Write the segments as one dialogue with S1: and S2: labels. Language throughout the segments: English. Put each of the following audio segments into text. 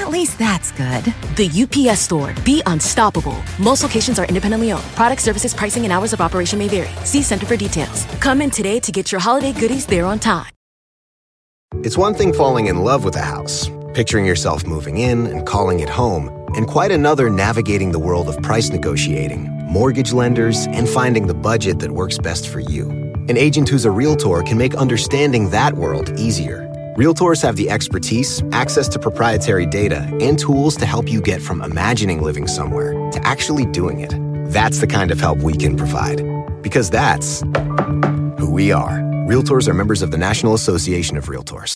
S1: At least that's good.
S2: The UPS store. Be unstoppable. Most locations are independently owned. Product services, pricing, and hours of operation may vary. See Center for details. Come in today to get your holiday goodies there on time.
S3: It's one thing falling in love with a house, picturing yourself moving in and calling it home, and quite another navigating the world of price negotiating, mortgage lenders, and finding the budget that works best for you. An agent who's a realtor can make understanding that world easier. Realtors have the expertise, access to proprietary data, and tools to help you get from imagining living somewhere to actually doing it. That's the kind of help we can provide. Because that's who we are. Realtors are members of the National Association of Realtors.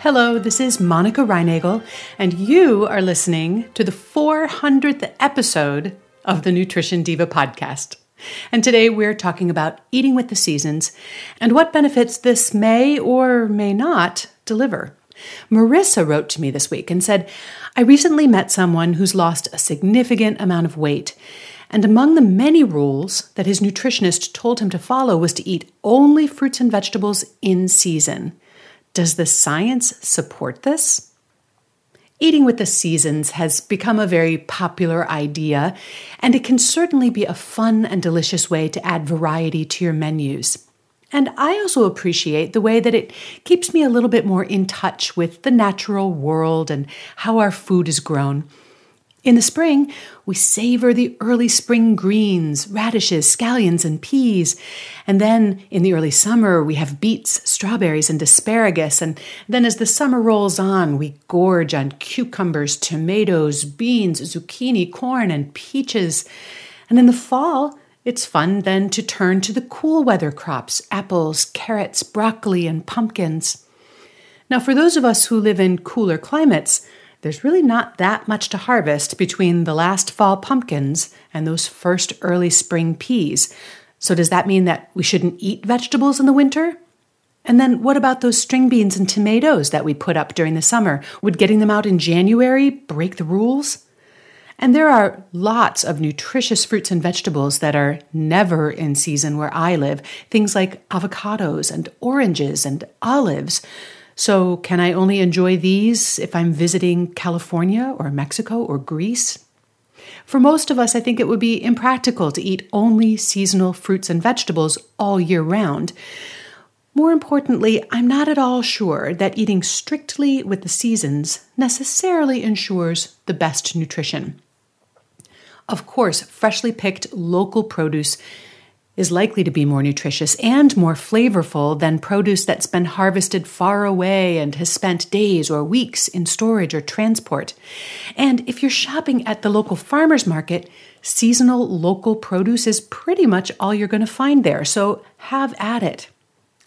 S4: Hello, this is Monica Reinagel, and you are listening to the 400th episode of the Nutrition Diva podcast. And today we're talking about eating with the seasons and what benefits this may or may not deliver. Marissa wrote to me this week and said, I recently met someone who's lost a significant amount of weight. And among the many rules that his nutritionist told him to follow was to eat only fruits and vegetables in season. Does the science support this? Eating with the seasons has become a very popular idea, and it can certainly be a fun and delicious way to add variety to your menus. And I also appreciate the way that it keeps me a little bit more in touch with the natural world and how our food is grown. In the spring, we savor the early spring greens, radishes, scallions, and peas. And then in the early summer, we have beets, strawberries, and asparagus. And then as the summer rolls on, we gorge on cucumbers, tomatoes, beans, zucchini, corn, and peaches. And in the fall, it's fun then to turn to the cool weather crops apples, carrots, broccoli, and pumpkins. Now, for those of us who live in cooler climates, there's really not that much to harvest between the last fall pumpkins and those first early spring peas. So, does that mean that we shouldn't eat vegetables in the winter? And then, what about those string beans and tomatoes that we put up during the summer? Would getting them out in January break the rules? And there are lots of nutritious fruits and vegetables that are never in season where I live, things like avocados and oranges and olives. So, can I only enjoy these if I'm visiting California or Mexico or Greece? For most of us, I think it would be impractical to eat only seasonal fruits and vegetables all year round. More importantly, I'm not at all sure that eating strictly with the seasons necessarily ensures the best nutrition. Of course, freshly picked local produce is likely to be more nutritious and more flavorful than produce that's been harvested far away and has spent days or weeks in storage or transport. And if you're shopping at the local farmer's market, seasonal local produce is pretty much all you're going to find there, so have at it.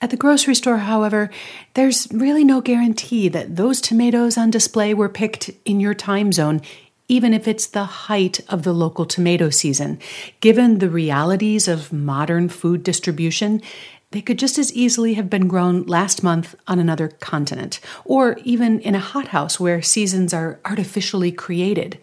S4: At the grocery store, however, there's really no guarantee that those tomatoes on display were picked in your time zone even if it's the height of the local tomato season. Given the realities of modern food distribution, they could just as easily have been grown last month on another continent, or even in a hothouse where seasons are artificially created.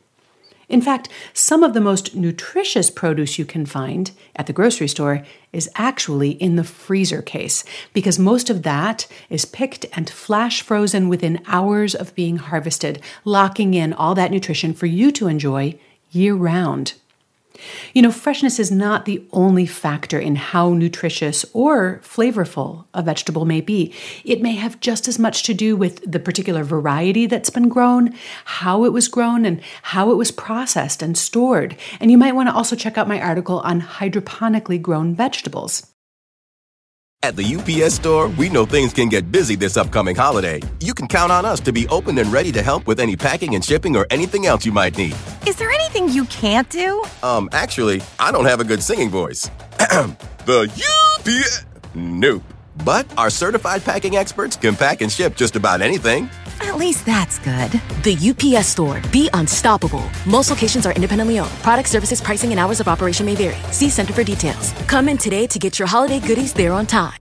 S4: In fact, some of the most nutritious produce you can find at the grocery store is actually in the freezer case because most of that is picked and flash frozen within hours of being harvested, locking in all that nutrition for you to enjoy year round. You know, freshness is not the only factor in how nutritious or flavorful a vegetable may be. It may have just as much to do with the particular variety that's been grown, how it was grown, and how it was processed and stored. And you might want to also check out my article on hydroponically grown vegetables.
S5: At the UPS store, we know things can get busy this upcoming holiday. You can count on us to be open and ready to help with any packing and shipping or anything else you might need.
S1: Is there anything you can't do?
S5: Um, actually, I don't have a good singing voice. the UPS. Nope. But our certified packing experts can pack and ship just about anything.
S1: At least that's good.
S2: The UPS store. Be unstoppable. Most locations are independently owned. Product services, pricing, and hours of operation may vary. See Center for details. Come in today to get your holiday goodies there on time.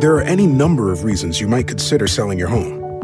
S6: There are any number of reasons you might consider selling your home.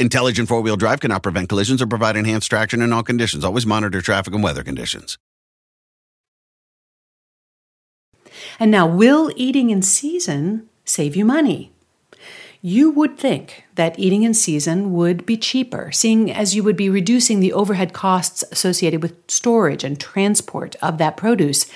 S7: Intelligent four wheel drive cannot prevent collisions or provide enhanced traction in all conditions. Always monitor traffic and weather conditions.
S4: And now, will eating in season save you money? You would think that eating in season would be cheaper, seeing as you would be reducing the overhead costs associated with storage and transport of that produce.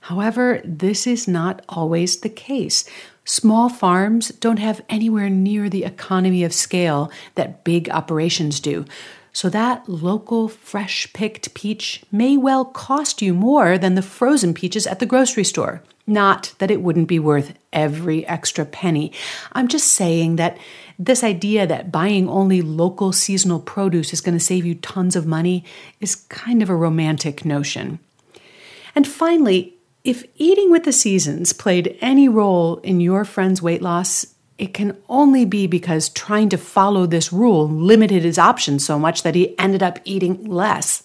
S4: However, this is not always the case. Small farms don't have anywhere near the economy of scale that big operations do. So that local fresh picked peach may well cost you more than the frozen peaches at the grocery store. Not that it wouldn't be worth every extra penny. I'm just saying that this idea that buying only local seasonal produce is going to save you tons of money is kind of a romantic notion. And finally, if eating with the seasons played any role in your friend's weight loss, it can only be because trying to follow this rule limited his options so much that he ended up eating less.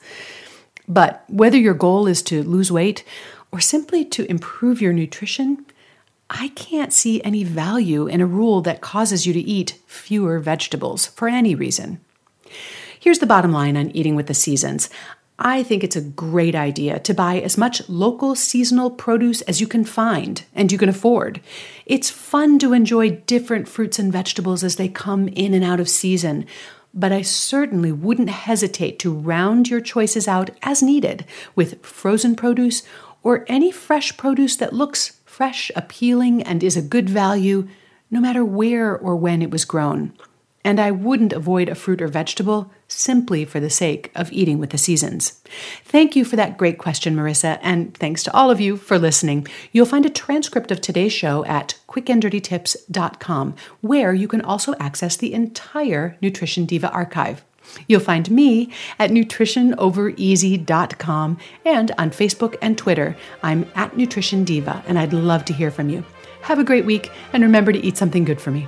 S4: But whether your goal is to lose weight or simply to improve your nutrition, I can't see any value in a rule that causes you to eat fewer vegetables for any reason. Here's the bottom line on eating with the seasons. I think it's a great idea to buy as much local seasonal produce as you can find and you can afford. It's fun to enjoy different fruits and vegetables as they come in and out of season, but I certainly wouldn't hesitate to round your choices out as needed with frozen produce or any fresh produce that looks fresh, appealing, and is a good value, no matter where or when it was grown. And I wouldn't avoid a fruit or vegetable simply for the sake of eating with the seasons. Thank you for that great question, Marissa, and thanks to all of you for listening. You'll find a transcript of today's show at quickanddirtytips.com, where you can also access the entire Nutrition Diva archive. You'll find me at nutritionovereasy.com and on Facebook and Twitter. I'm at Nutrition Diva, and I'd love to hear from you. Have a great week, and remember to eat something good for me.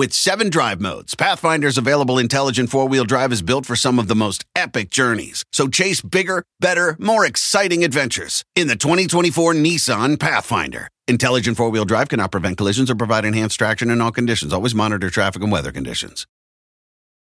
S7: With seven drive modes, Pathfinder's available intelligent four wheel drive is built for some of the most epic journeys. So chase bigger, better, more exciting adventures in the 2024 Nissan Pathfinder. Intelligent four wheel drive cannot prevent collisions or provide enhanced traction in all conditions. Always monitor traffic and weather conditions.